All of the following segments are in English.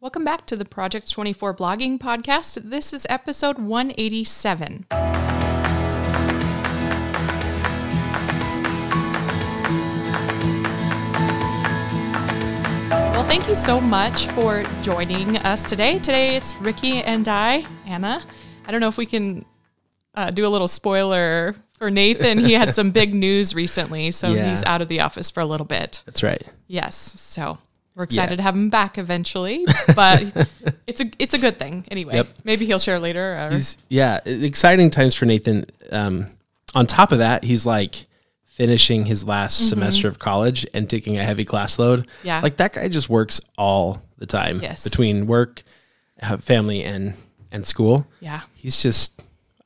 Welcome back to the Project 24 blogging podcast. This is episode 187. Well, thank you so much for joining us today. Today it's Ricky and I, Anna. I don't know if we can uh, do a little spoiler for Nathan. He had some big news recently, so Yeah. he's out of the office for a little bit. That's right. Yes, so we're excited Yeah. to have him back eventually, but it's a it's a good thing anyway. Yep. Maybe he'll share later. He's yeah, exciting times for Nathan. Um, on top of that, he's like finishing his last semester of college and taking a heavy class load. Mm-hmm. Yeah. like that guy just works all the time. Yes. between work, uh, family, and and school. yeah, He's just.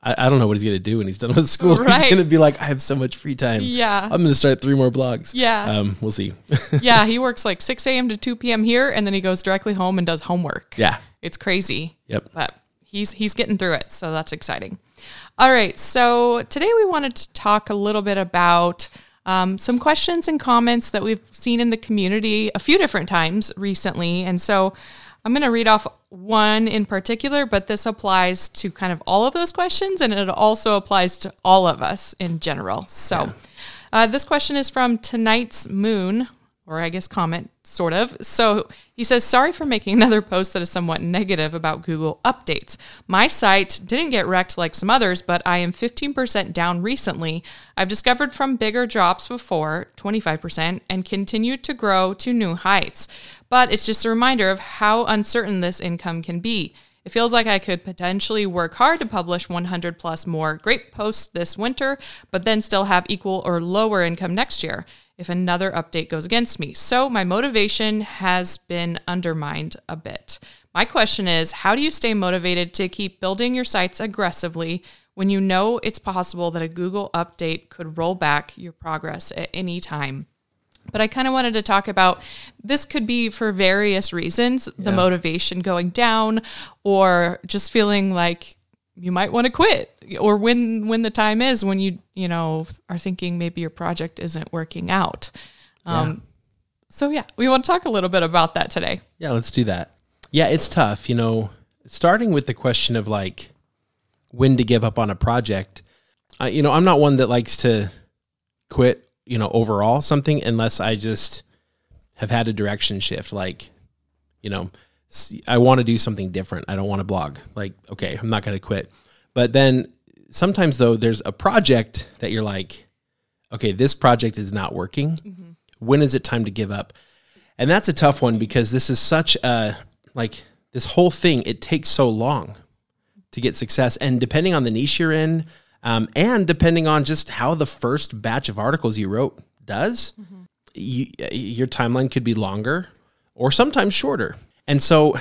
I, I don't know what he's gonna do when he's done with school. Right. He's gonna be like, I have so much free time. Yeah. I'm gonna start three more blogs. Yeah. um, we'll see. yeah. He works like six a.m. to two p.m. here, and then he goes directly home and does homework. yeah, It's crazy. Yep. But he's he's getting through it, so that's exciting. All right, so today we wanted to talk a little bit about um, some questions and comments that we've seen in the community a few different times recently, and so I'm going to read off one in particular, but this applies to kind of all of those questions, and it also applies to all of us in general. So. Uh, this question is from tonight's moon, or I guess comment, sort of. So he says, Sorry for making another post that is somewhat negative about Google updates. My site didn't get wrecked like some others, but I am 15% down recently. I've discovered from bigger drops before, 25%, and continued to grow to new heights. But it's just a reminder of how uncertain this income can be. It feels like I could potentially work hard to publish 100 plus more great posts this winter, but then still have equal or lower income next year if another update goes against me. So my motivation has been undermined a bit. My question is how do you stay motivated to keep building your sites aggressively when you know it's possible that a Google update could roll back your progress at any time? But I kind of wanted to talk about this could be for various reasons the motivation going down or just feeling like you might want to quit or when when the time is when you you know are thinking maybe your project isn't working out. Um so yeah, we want to talk a little bit about that today. Yeah, let's do that. Yeah, it's tough, you know, starting with the question of like when to give up on a project. Uh, you know, I'm not one that likes to quit, you know, overall something unless I just have had a direction shift like you know, I want to do something different. I don't want to blog. Like, okay, I'm not going to quit. But then sometimes though there's a project that you're like, okay, this project is not working. Mm-hmm. When is it time to give up? And that's a tough one because this is such a like this whole thing. It takes so long to get success, and depending on the niche you're in, um, and depending on just how the first batch of articles you wrote does, you, your timeline could be longer or sometimes shorter. And so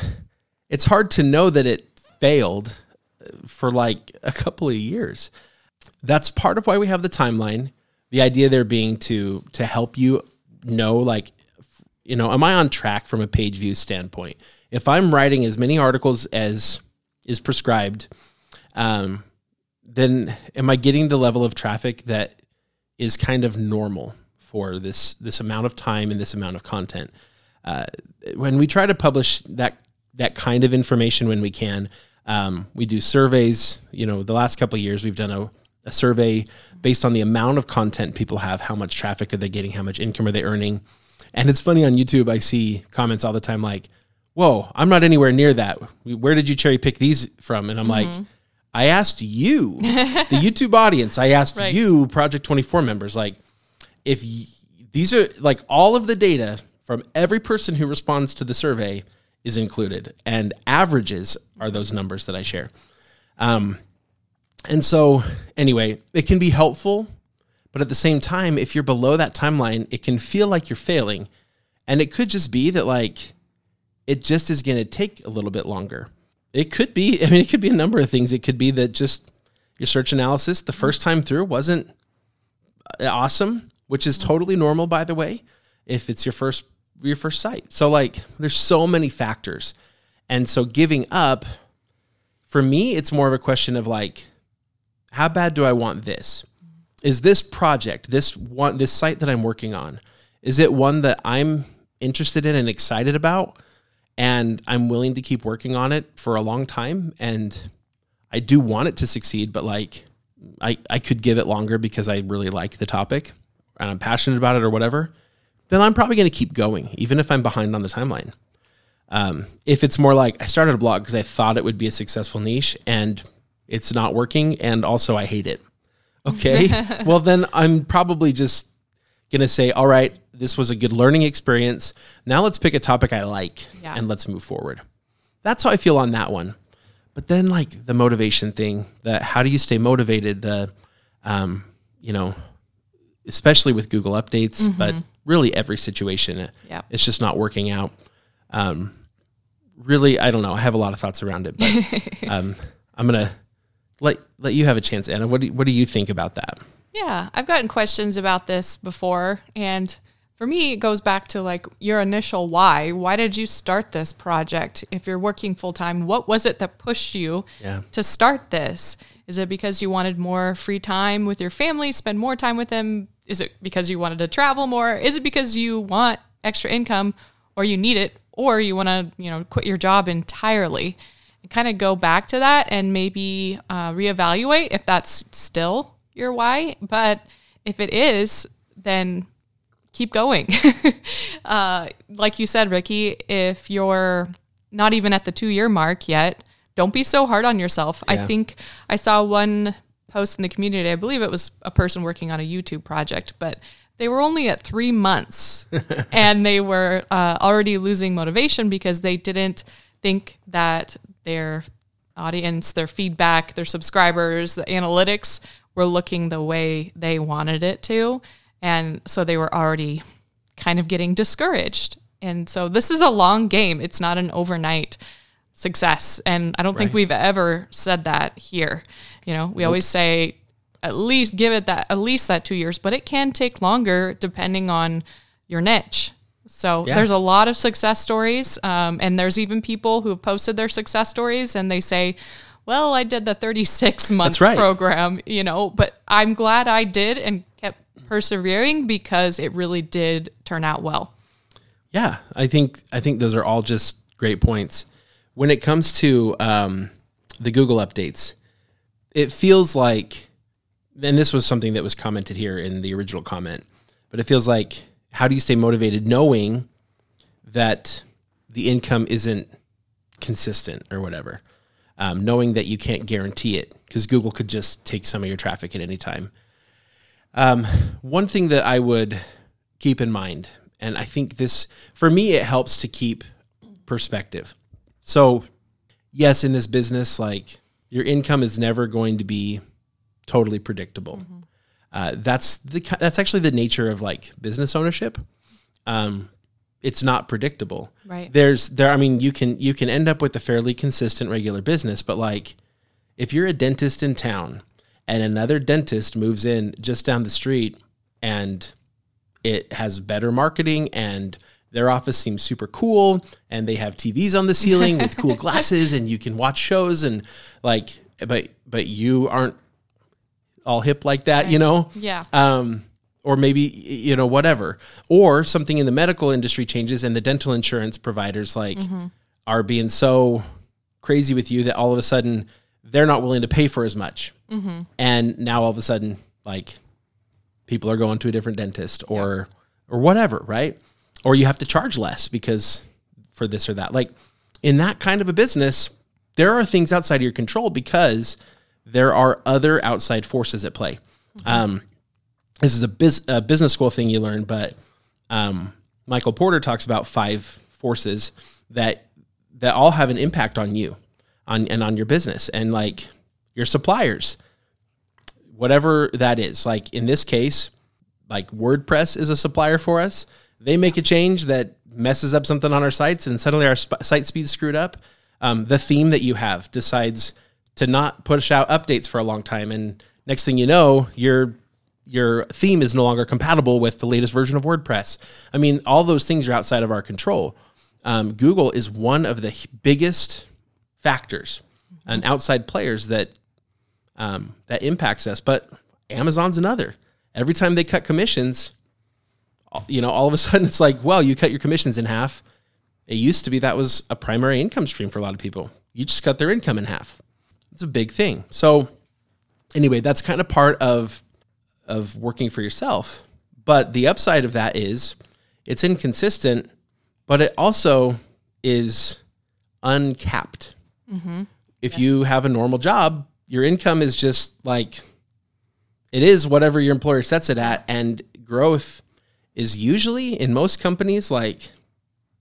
it's hard to know that it failed for like a couple of years. That's part of why we have the timeline. The idea there being to to help you know like you know, am I on track from a page view standpoint? If I'm writing as many articles as is prescribed, um, then am I getting the level of traffic that is kind of normal for this this amount of time and this amount of content? Uh, when we try to publish that that kind of information when we can, um, we do surveys. You know, the last couple years we've done a, a survey based on the amount of content people have, how much traffic are they getting, how much income are they earning, and it's funny on YouTube. I see comments all the time like, "Whoa, I'm not anywhere near that. Where did you cherry pick these from?" And I'm like, "I asked you, the YouTube audience. I asked Right. you, Project 24 members. Like, if y- these are like all of the data from every person who responds to the survey is included, and averages are those numbers that I share. Um, and so, anyway, it can be helpful, but at the same time, if you're below that timeline, it can feel like you're failing. And it could just be that, like, it just is going to take a little bit longer. It could be, I mean, it could be a number of things. It could be that just your search analysis the first time through wasn't uh, awesome, which is totally normal, by the way, if it's your first your first site. So like, there's so many factors, and so giving up, for me, it's more of a question of like, how bad do I want this? Is this project, this one, this site that I'm working on, is it one that I'm interested in and excited about? And I'm willing to keep working on it for a long time. And I do want it to succeed, but like I, I could give it longer because I really like the topic and I'm passionate about it or whatever, then I'm probably going to keep going, even if I'm behind on the timeline. Um, if it's more like I started a blog because I thought it would be a successful niche and it's not working, and also I hate it. Okay, well, then I'm probably just going to say, all right, this was a good learning experience. Now let's pick a topic I like Yeah. and let's move forward. That's how I feel on that one. But then, like the motivation thing, that how do you stay motivated? The, um, you know, especially with Google updates, but really every situation, Yeah. it's just not working out. Um, really, I don't know. I have a lot of thoughts around it, but um, I'm gonna let let you have a chance, Anna. What do what do you think about that? Yeah, I've gotten questions about this before. And for me, it goes back to like your initial why. Why did you start this project? If you're working full time, what was it that pushed you Yeah. to start this? Is it because you wanted more free time with your family, spend more time with them? Is it because you wanted to travel more? Is it because you want extra income or you need it or you want to, you know, quit your job entirely? And kind of go back to that and maybe uh, reevaluate if that's still your why. But if it is, then keep going. uh, like you said, Ricky, if you're not even at the two year mark yet, don't be so hard on yourself. I think I saw one post in the community. I believe it was a person working on a YouTube project, but they were only at three months and they were uh, already losing motivation because they didn't think that their audience, their feedback, their subscribers, the analytics were looking the way they wanted it to. And so they were already kind of getting discouraged. And so this is a long game. It's not an overnight success. And I don't think we've ever said that here. You know, we always say at least give it that at least that 2 years, but it can take longer depending on your niche. So Yeah. there's a lot of success stories, um, and there's even people who have posted their success stories, and they say, "Well, I did the 36 month right. program, you know, but I'm glad I did and kept persevering because it really did turn out well." Yeah, I think I think those are all just great points. When it comes to um, the Google updates, it feels like, and this was something that was commented here in the original comment, but it feels like how do you stay motivated knowing that the income isn't consistent or whatever, um, knowing that you can't guarantee it because Google could just take some of your traffic at any time. Um, one thing that I would keep in mind, and I think this, for me, it helps to keep perspective. So, yes, in this business, like your income is never going to be totally predictable. Uh, that's the that's actually the nature of like business ownership. Um, it's not predictable. Right. There's there. I mean, you can you can end up with a fairly consistent regular business, but like if you're a dentist in town and another dentist moves in just down the street and it has better marketing and their office seems super cool and they have TVs on the ceiling with cool glasses and you can watch shows and like but but you aren't all hip like that, you know? Yeah. um, or maybe you know whatever, or something in the medical industry changes and the dental insurance providers like are being so crazy with you that all of a sudden they're not willing to pay for as much, and now all of a sudden like people are going to a different dentist or or whatever, right? Or you have to charge less because for this or that. Like in that kind of a business, there are things outside of your control because there are other outside forces at play. Um, this is a, biz, a business school thing you learn, but um, Michael Porter talks about five forces that that all have an impact on you, on and on your business, and like your suppliers, whatever that is. Like in this case, like WordPress is a supplier for us. They make a change that messes up something on our sites, and suddenly our sp- site speed's screwed up. Um, the theme that you have decides to not push out updates for a long time, and next thing you know, your your theme is no longer compatible with the latest version of WordPress. I mean, all those things are outside of our control. Um, Google is one of the biggest factors and outside players that um, that impacts us. But Amazon's another. Every time they cut commissions, you know, all of a sudden it's like, well, you cut your commissions in half. It used to be that was a primary income stream for a lot of people. You just cut their income in half. It's a big thing. So anyway, that's kind of part of of working for yourself. But the upside of that is it's inconsistent, but it also is uncapped. If you have a normal job, your income is just like it is whatever your employer sets it at, and growth is usually in most companies like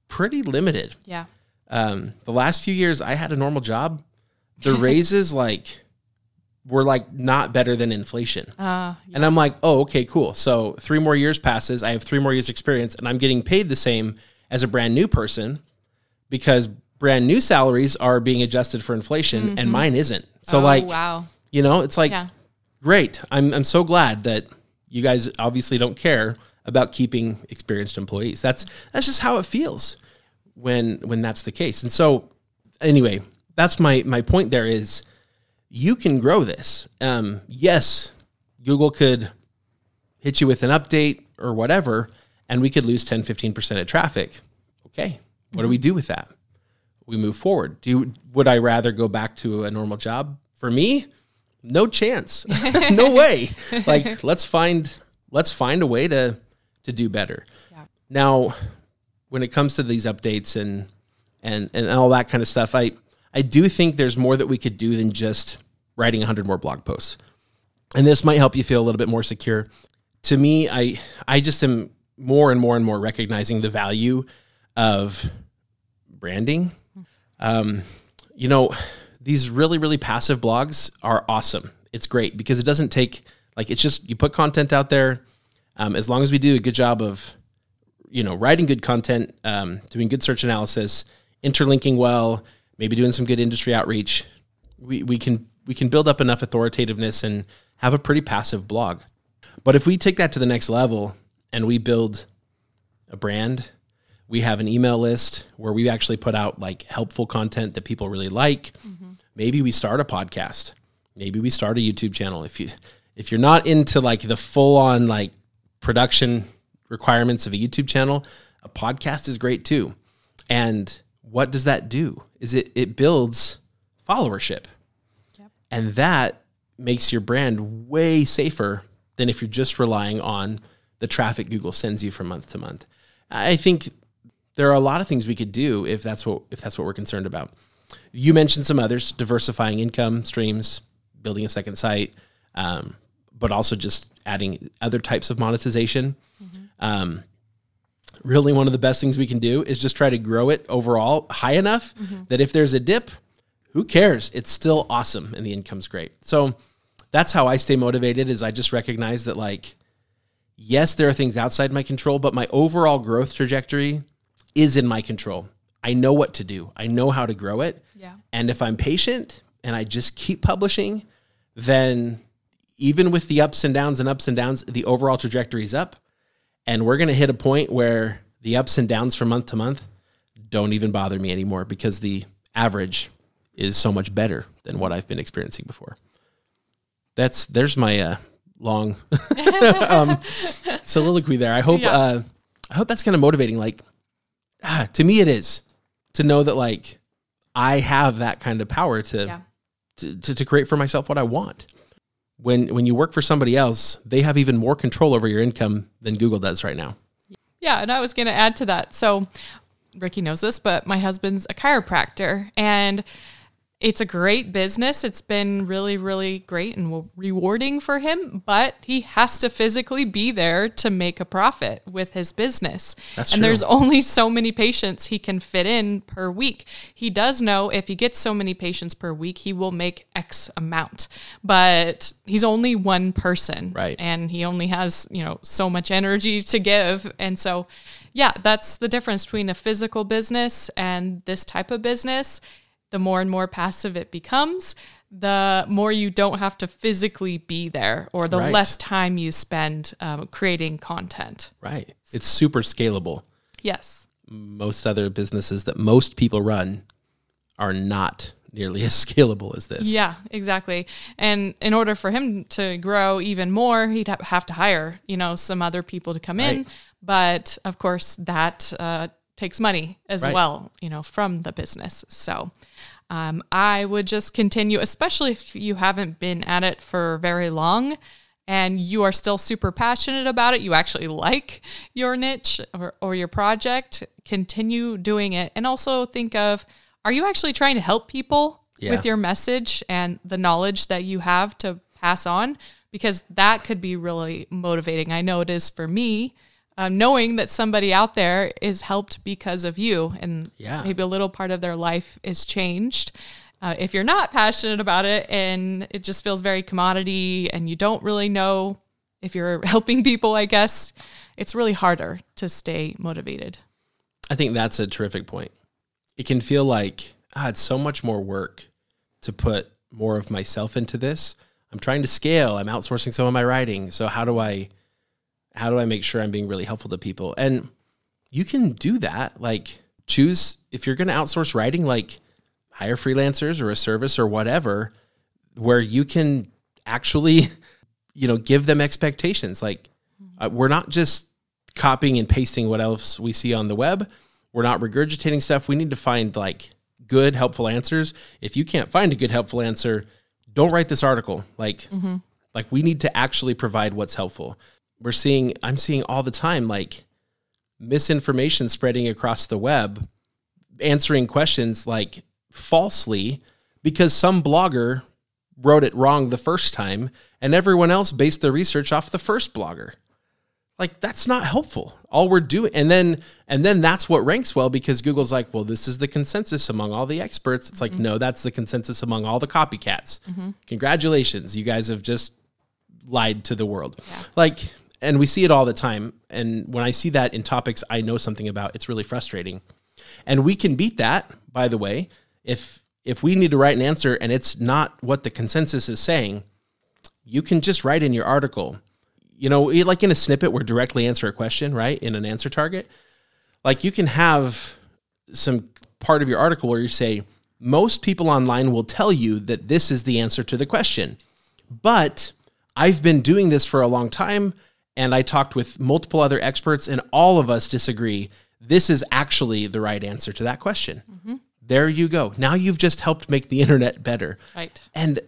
pretty limited. Yeah. Um, the last few years, I had a normal job. The raises like were like not better than inflation. Uh, And I'm like, oh, okay, cool. So three more years passes. I have three more years experience, and I'm getting paid the same as a brand new person because brand new salaries are being adjusted for inflation, and mine isn't. So oh, like, wow. you know, it's like Yeah. great. I'm I'm so glad that you guys obviously don't care about keeping experienced employees. That's that's just how it feels when when that's the case. And so anyway, that's my my point there is you can grow this. Um, yes, Google could hit you with an update or whatever, and we could lose 10, 15% of traffic. Okay. What do we do with that? We move forward. Do you, would I rather go back to a normal job? For me, no chance. no way. Like let's find let's find a way to to do better. Yeah. Now, when it comes to these updates and and and all that kind of stuff, I I do think there's more that we could do than just writing 100 more blog posts. And this might help you feel a little bit more secure. To me, I I just am more and more and more recognizing the value of branding. Um, you know, these really really passive blogs are awesome. It's great because it doesn't take like it's just you put content out there. Um, as long as we do a good job of you know writing good content, um, doing good search analysis, interlinking well, maybe doing some good industry outreach, we, we can we can build up enough authoritativeness and have a pretty passive blog. But if we take that to the next level and we build a brand, we have an email list where we actually put out like helpful content that people really like. Mm-hmm. Maybe we start a podcast. Maybe we start a YouTube channel. If you if you're not into like the full on like production requirements of a YouTube channel, a podcast is great too. And what does that do? Is it it builds followership. And that makes your brand way safer than if you're just relying on the traffic Google sends you from month to month. I think there are a lot of things we could do if that's what if that's what we're concerned about. You mentioned some others: diversifying income streams, building a second site, um, but also just adding other types of monetization. Um, really, one of the best things we can do is just try to grow it overall high enough that if there's a dip, who cares? It's still awesome and the income's great. So that's how I stay motivated is I just recognize that like yes, there are things outside my control, but my overall growth trajectory is in my control. I know what to do. I know how to grow it. Yeah. And if I'm patient and I just keep publishing, then even with the ups and downs and ups and downs, the overall trajectory is up. And we're going to hit a point where the ups and downs from month to month don't even bother me anymore because the average is so much better than what I've been experiencing before. That's there's my uh, long um, soliloquy there. I hope Yeah. uh, I hope that's kind of motivating. Like ah, to me, it is to know that like I have that kind of power to, Yeah. to, to to create for myself what I want. When when you work for somebody else, they have even more control over your income than Google does right now. Yeah, and I was going to add to that. So, Ricky knows this, but my husband's a chiropractor and it's a great business. It's been really, really great and rewarding for him, but he has to physically be there to make a profit with his business. That's and true. there's only so many patients he can fit in per week. He does know if he gets so many patients per week, he will make X amount, but he's only one person. Right. And he only has, you know, so much energy to give. And so, yeah, that's the difference between a physical business and this type of business. The more and more passive it becomes, the more you don't have to physically be there, or the Right. less time you spend um, creating content. Right. It's super scalable. Yes. Most other businesses that most people run are not nearly as scalable as this. Yeah, exactly. And in order for him to grow even more, he'd have to hire, you know, some other people to come in. But of course, that uh, takes money as Right. well, you know, from the business. So um, I would just continue, especially if you haven't been at it for very long and you are still super passionate about it. You actually like your niche or, or your project, continue doing it. And also think of are you actually trying to help people Yeah. with your message and the knowledge that you have to pass on? Because that could be really motivating. I know it is for me. Uh, knowing that somebody out there is helped because of you and Yeah. maybe a little part of their life is changed. Uh, if you're not passionate about it and it just feels very commodity and you don't really know if you're helping people, I guess it's really harder to stay motivated. I think that's a terrific point. It can feel like ah, it's so much more work to put more of myself into this. I'm trying to scale. I'm outsourcing some of my writing. So how do I how do I make sure I'm being really helpful to people? And you can do that. Like choose if you're going to outsource writing like hire freelancers or a service or whatever where you can actually you know give them expectations. Like uh, we're not just copying and pasting what else we see on the web. We're not regurgitating stuff. We need to find like good helpful answers. If you can't find a good helpful answer don't write this article. Like like we need to actually provide what's helpful we're seeing i'm seeing all the time like misinformation spreading across the web answering questions like falsely because some blogger wrote it wrong the first time and everyone else based their research off the first blogger. Like that's not helpful. All we're doing and then and then that's what ranks well because google's like well this is the consensus among all the experts. It's like mm-hmm. no that's the consensus among all the copycats. Mm-hmm. Congratulations. You guys have just lied to the world. Like and we see it all the time. And when i see that in topics i know something about it's really frustrating. And we can beat that by the way if if we need to write an answer and it's not what the consensus is saying you can just write in your article. You know like in a snippet where directly answer a question right in an answer target like you can have some part of your article where you say most people online will tell you that this is the answer to the question but i've been doing this for a long time and i talked with multiple other experts and all of us disagree. This is actually the right answer to that question. Mm-hmm. There you go. Now you've just helped make the internet better. Right. and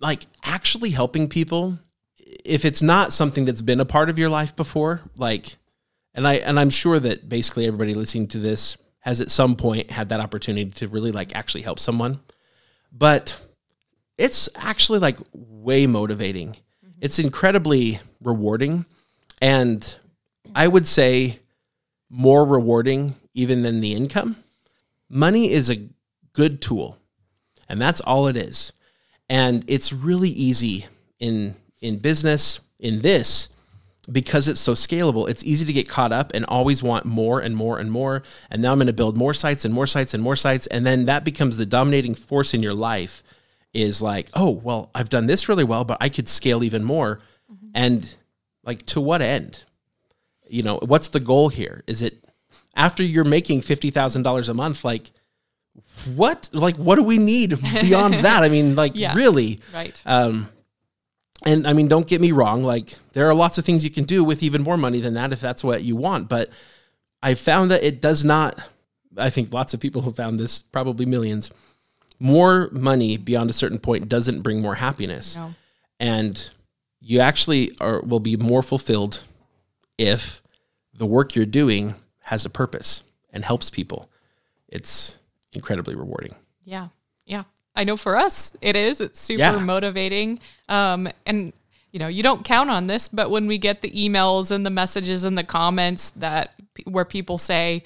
like actually helping people if it's not something that's been a part of your life before like and i and i'm sure that basically everybody listening to this has at some point had that opportunity to really like actually help someone. But it's actually like way motivating it's incredibly rewarding. And i would say more rewarding even than the income. Money is a good tool and that's all it is. And it's really easy in in business in this because it's so scalable. It's easy to get caught up and always want more and more and more. And now i'm going to build more sites and more sites and more sites. And then that becomes the dominating force in your life is like oh well i've done this really well but i could scale even more. And like to what end? You know what's the goal here? Is it after you're making $50000 a month like what like what do we need beyond that? I mean like Yeah. really. Right. um and i mean don't get me wrong like there are lots of things you can do with even more money than that if that's what you want but i found that it does not i think lots of people have found this probably millions more money beyond a certain point doesn't bring more happiness No. and you actually are will be more fulfilled if the work you're doing has a purpose and helps people it's incredibly rewarding Yeah. Yeah. I know for us it is. It's super Yeah. motivating. Um, and you know, you don't count on this, but when we get the emails and the messages and the comments that where people say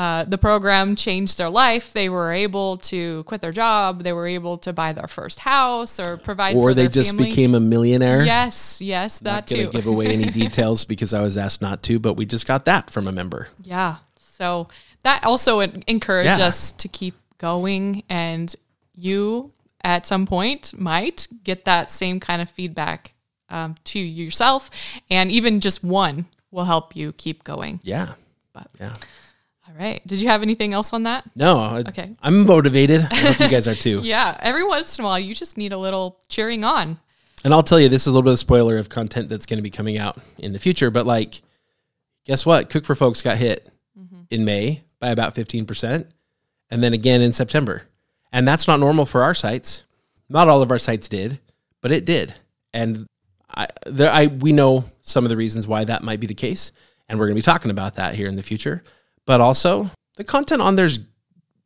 uh, the program changed their life, they were able to quit their job, they were able to buy their first house or provide or they just family. became a millionaire Yes, yes, that not going too. to give away any details because I was asked not to, but we just got that from a member. Yeah. So that also en- encouraged Yeah. us to keep going. And you, at some point, might get that same kind of feedback um, to yourself. And even just one will help you keep going. Yeah. But Yeah. All right. Did you have anything else on that? No, Okay. I'm motivated. I hope you guys are too. Yeah. Every once in a while, you just need a little cheering on. And I'll tell you, this is a little bit of spoiler of content that's going to be coming out in the future. But like, guess what? Cook for Folks got hit. Mm-hmm. in May by about 15%, and then again in September. And that's not normal for our sites. Not all of our sites did, but it did. And I, there, I we know some of the reasons why that might be the case, and we're going to be talking about that here in the future. But also, the content on there's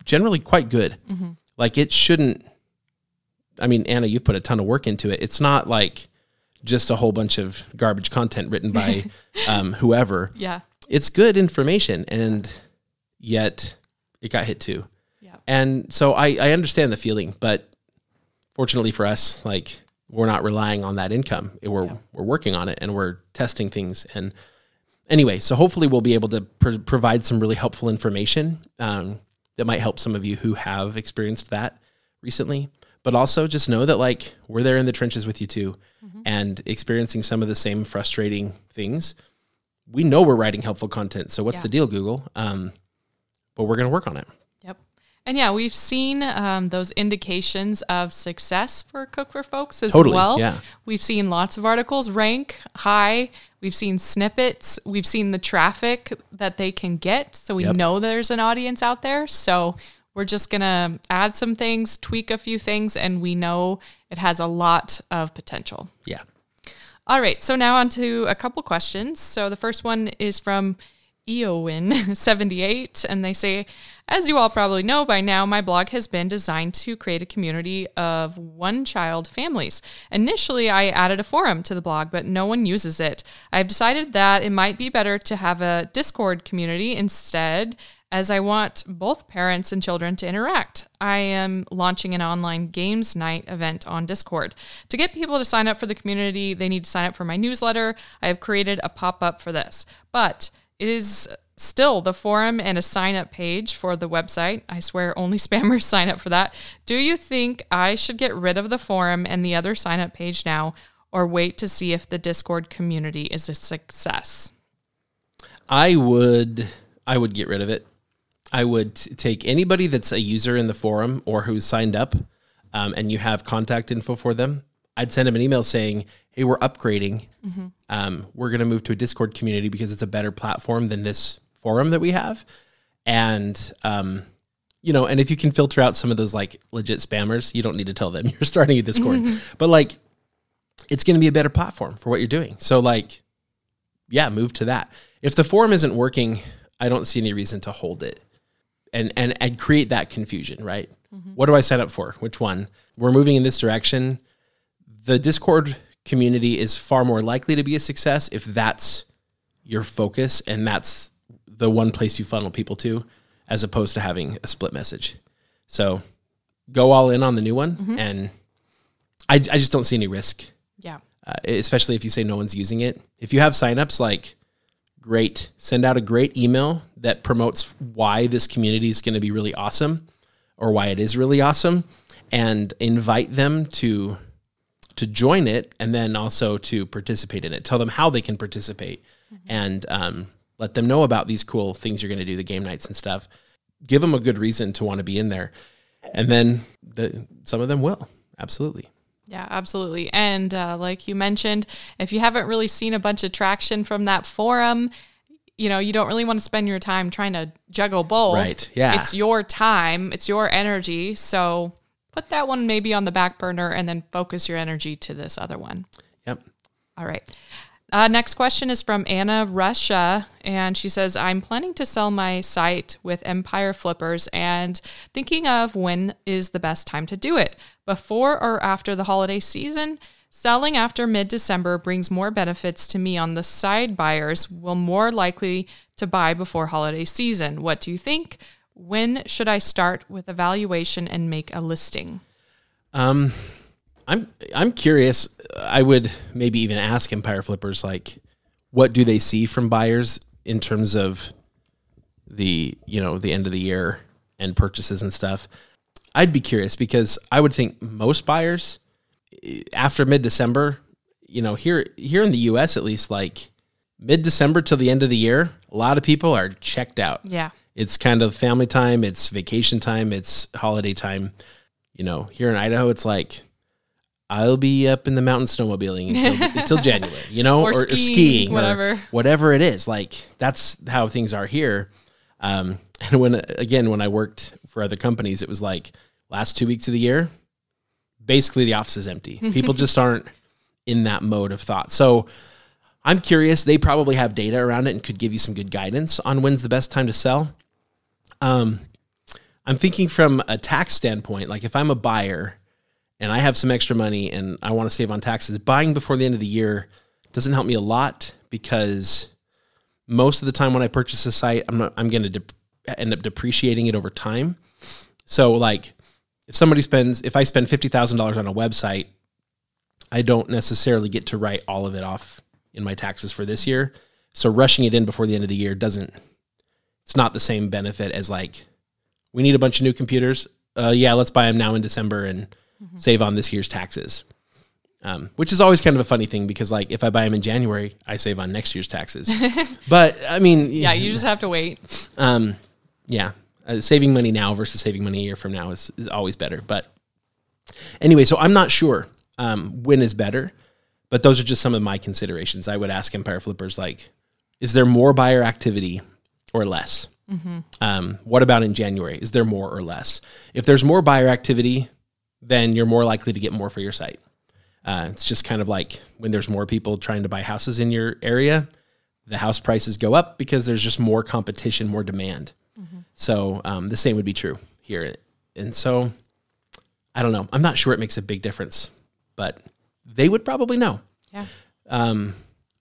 generally quite good. Like it shouldn't. I mean, Anna, you've put a ton of work into it. It's not like just a whole bunch of garbage content written by um, whoever. Yeah. It's good information, and yet it got hit too. Yeah. And so I, I understand the feeling, but fortunately for us, like we're not relying on that income. We're we're working on it and we're testing things. And anyway, so hopefully we'll be able to pr- provide some really helpful information um, that might help some of you who have experienced that recently. But also just know that like we're there in the trenches with you too, and experiencing some of the same frustrating things. We know we're writing helpful content. So what's Yeah. the deal, Google? Um, but we're going to work on it. And yeah, we've seen um, those indications of success for Cook for Folks as Totally, well. yeah. We've seen lots of articles rank high. We've seen snippets. We've seen the traffic that they can get. So we Yep. know there's an audience out there. So we're just going to add some things, tweak a few things, and we know it has a lot of potential. Yeah. All right, so now on to a couple questions. So the first one is from Eowyn78, and they say, As you all probably know by now, my blog has been designed to create a community of one child families. Initially, I added a forum to the blog, but no one uses it. I've decided that it might be better to have a Discord community instead, as I want both parents and children to interact. I am launching an online games night event on Discord. To get people to sign up for the community, they need to sign up for my newsletter. I have created a pop up for this, but it is still the forum and a sign up page for the website. I swear only spammers sign up for that. Do you think I should get rid of the forum and the other sign up page now, or wait to see if the Discord community is a success? I would I would get rid of it. I would take anybody that's a user in the forum or who's signed up, um, and you have contact info for them. I'd send them an email saying, "Hey, we're upgrading. Um, we're going to move to a Discord community because it's a better platform than this forum that we have." And um, you know, and if you can filter out some of those like legit spammers, you don't need to tell them you're starting a Discord. But like, it's going to be a better platform for what you're doing. So like, yeah, move to that. If the forum isn't working, I don't see any reason to hold it and and and create that confusion, right? What do I sign up for? Which one? We're moving in this direction. The Discord community is far more likely to be a success if that's your focus and that's the one place you funnel people to, as opposed to having a split message. So go all in on the new one, and I, I just don't see any risk Yeah. uh, especially if you say no one's using it. If you have signups, like great, send out a great email that promotes why this community is going to be really awesome or why it is really awesome and invite them to to join it and then also to participate in it. Tell them how they can participate and um, let them know about these cool things you're going to do, the game nights and stuff. Give them a good reason to want to be in there. And then the, some of them will. Absolutely. Yeah, absolutely. And uh, like you mentioned, if you haven't really seen a bunch of traction from that forum, you know, you don't really want to spend your time trying to juggle both. Right, yeah. It's your time, it's your energy. So put that one maybe on the back burner and then focus your energy to this other one. Yep. All right. Uh, next question is from Anna Russia, and she says, I'm planning to sell my site with Empire Flippers and thinking of when is the best time to do it, before or after the holiday season. Selling after mid December brings more benefits to me on the side buyers will more likely to buy before holiday season. What do you think? When should I start with evaluation and make a listing? Um, I'm I'm curious. I would maybe even ask Empire Flippers like, what do they see from buyers in terms of the you know the end of the year and purchases and stuff. I'd be curious because I would think most buyers eh, after mid December, you know, here here in the U.S. at least, like mid December till the end of the year, a lot of people are checked out. Yeah. It's kind of family time, it's vacation time, it's holiday time. You know, here in Idaho, it's like I'll be up in the mountain snowmobiling until, until January, you know, Or skiing, or whatever. whatever it is. Like that's how things are here. Um, and when again, when I worked for other companies, it was like last two weeks of the year, basically the office is empty. People just aren't in that mode of thought. So I'm curious. They probably have data around it and could give you some good guidance on when's the best time to sell. Um, I'm thinking from a tax standpoint, like if I'm a buyer and I have some extra money and I want to save on taxes, buying before the end of the year doesn't help me a lot because most of the time when I purchase a site, I'm I'm going to de- end up depreciating it over time. So like if somebody spends, if I spend $50,000 on a website, I don't necessarily get to write all of it off in my taxes for this year. So rushing it in before the end of the year doesn't, it's not the same benefit as like, we need a bunch of new computers. Uh, yeah, let's buy them now in December and mm-hmm. save on this year's taxes. Um, which is always kind of a funny thing because like if I buy them in January, I save on next year's taxes. but I mean, yeah, you just have to wait. Um, yeah, uh, saving money now versus saving money a year from now is, is always better. But anyway, so I'm not sure um, when is better, but those are just some of my considerations. I would ask Empire Flippers like, is there more buyer activity or less? Mm-hmm. Um, what about in January? Is there more or less? If there's more buyer activity, then you're more likely to get more for your site. Uh, it's just kind of like when there's more people trying to buy houses in your area, the house prices go up because there's just more competition, more demand. Mm-hmm. So um, the same would be true here. And so I don't know. I'm not sure it makes a big difference, but they would probably know. Yeah. Um,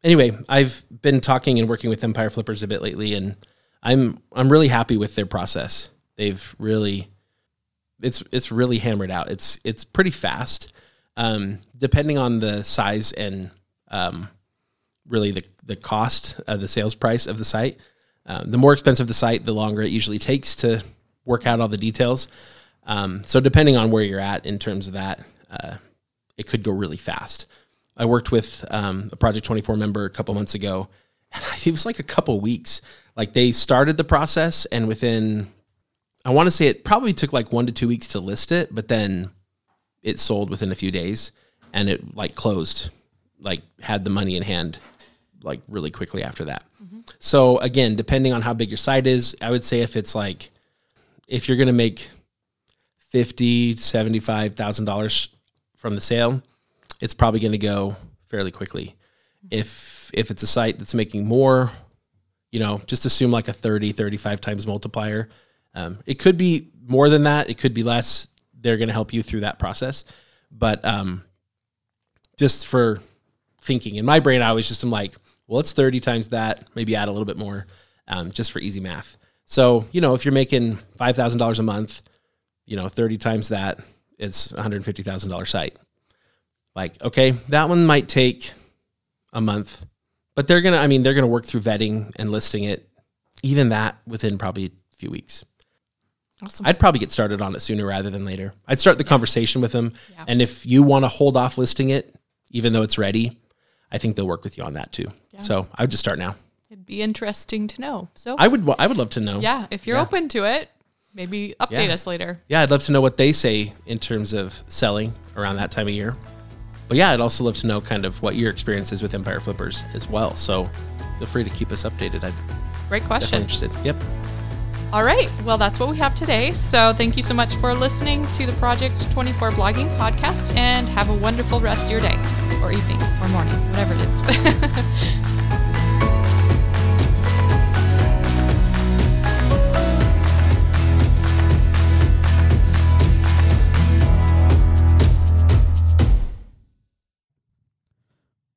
anyway, I've been talking and working with Empire Flippers a bit lately, and I'm I'm really happy with their process. They've really it's it's really hammered out. It's it's pretty fast. Um, depending on the size and um, really the the cost of the sales price of the site. Um, the more expensive the site, the longer it usually takes to work out all the details. Um, so depending on where you're at in terms of that, uh, it could go really fast. I worked with um, a Project 24 member a couple months ago, it was like a couple weeks like they started the process and within I want to say it probably took like 1 to 2 weeks to list it, but then it sold within a few days and it like closed like had the money in hand like really quickly after that. Mm-hmm. So again, depending on how big your site is, I would say if it's like if you're going to make fifty, seventy-five thousand dollars from the sale, it's probably going to go fairly quickly. Mm-hmm. If if it's a site that's making more you know, just assume like a 30, 35 times multiplier. Um, it could be more than that. It could be less. They're going to help you through that process. But um, just for thinking in my brain, I was just, I'm like, well, it's 30 times that, maybe add a little bit more um, just for easy math. So, you know, if you're making $5,000 a month, you know, 30 times that, it's $150,000 site. Like, okay, that one might take a month but they're gonna. I mean, they're gonna work through vetting and listing it. Even that within probably a few weeks. Awesome. I'd probably get started on it sooner rather than later. I'd start the conversation with them, yeah. and if you want to hold off listing it, even though it's ready, I think they'll work with you on that too. Yeah. So I would just start now. It'd be interesting to know. So I would. I would love to know. Yeah, if you're yeah. open to it, maybe update us later. Yeah, I'd love to know what they say in terms of selling around that time of year. But yeah, I'd also love to know kind of what your experience is with Empire Flippers as well. So feel free to keep us updated. I'd Great question. Interested. Yep. All right. Well, that's what we have today. So thank you so much for listening to the Project 24 blogging podcast and have a wonderful rest of your day or evening or morning, whatever it is.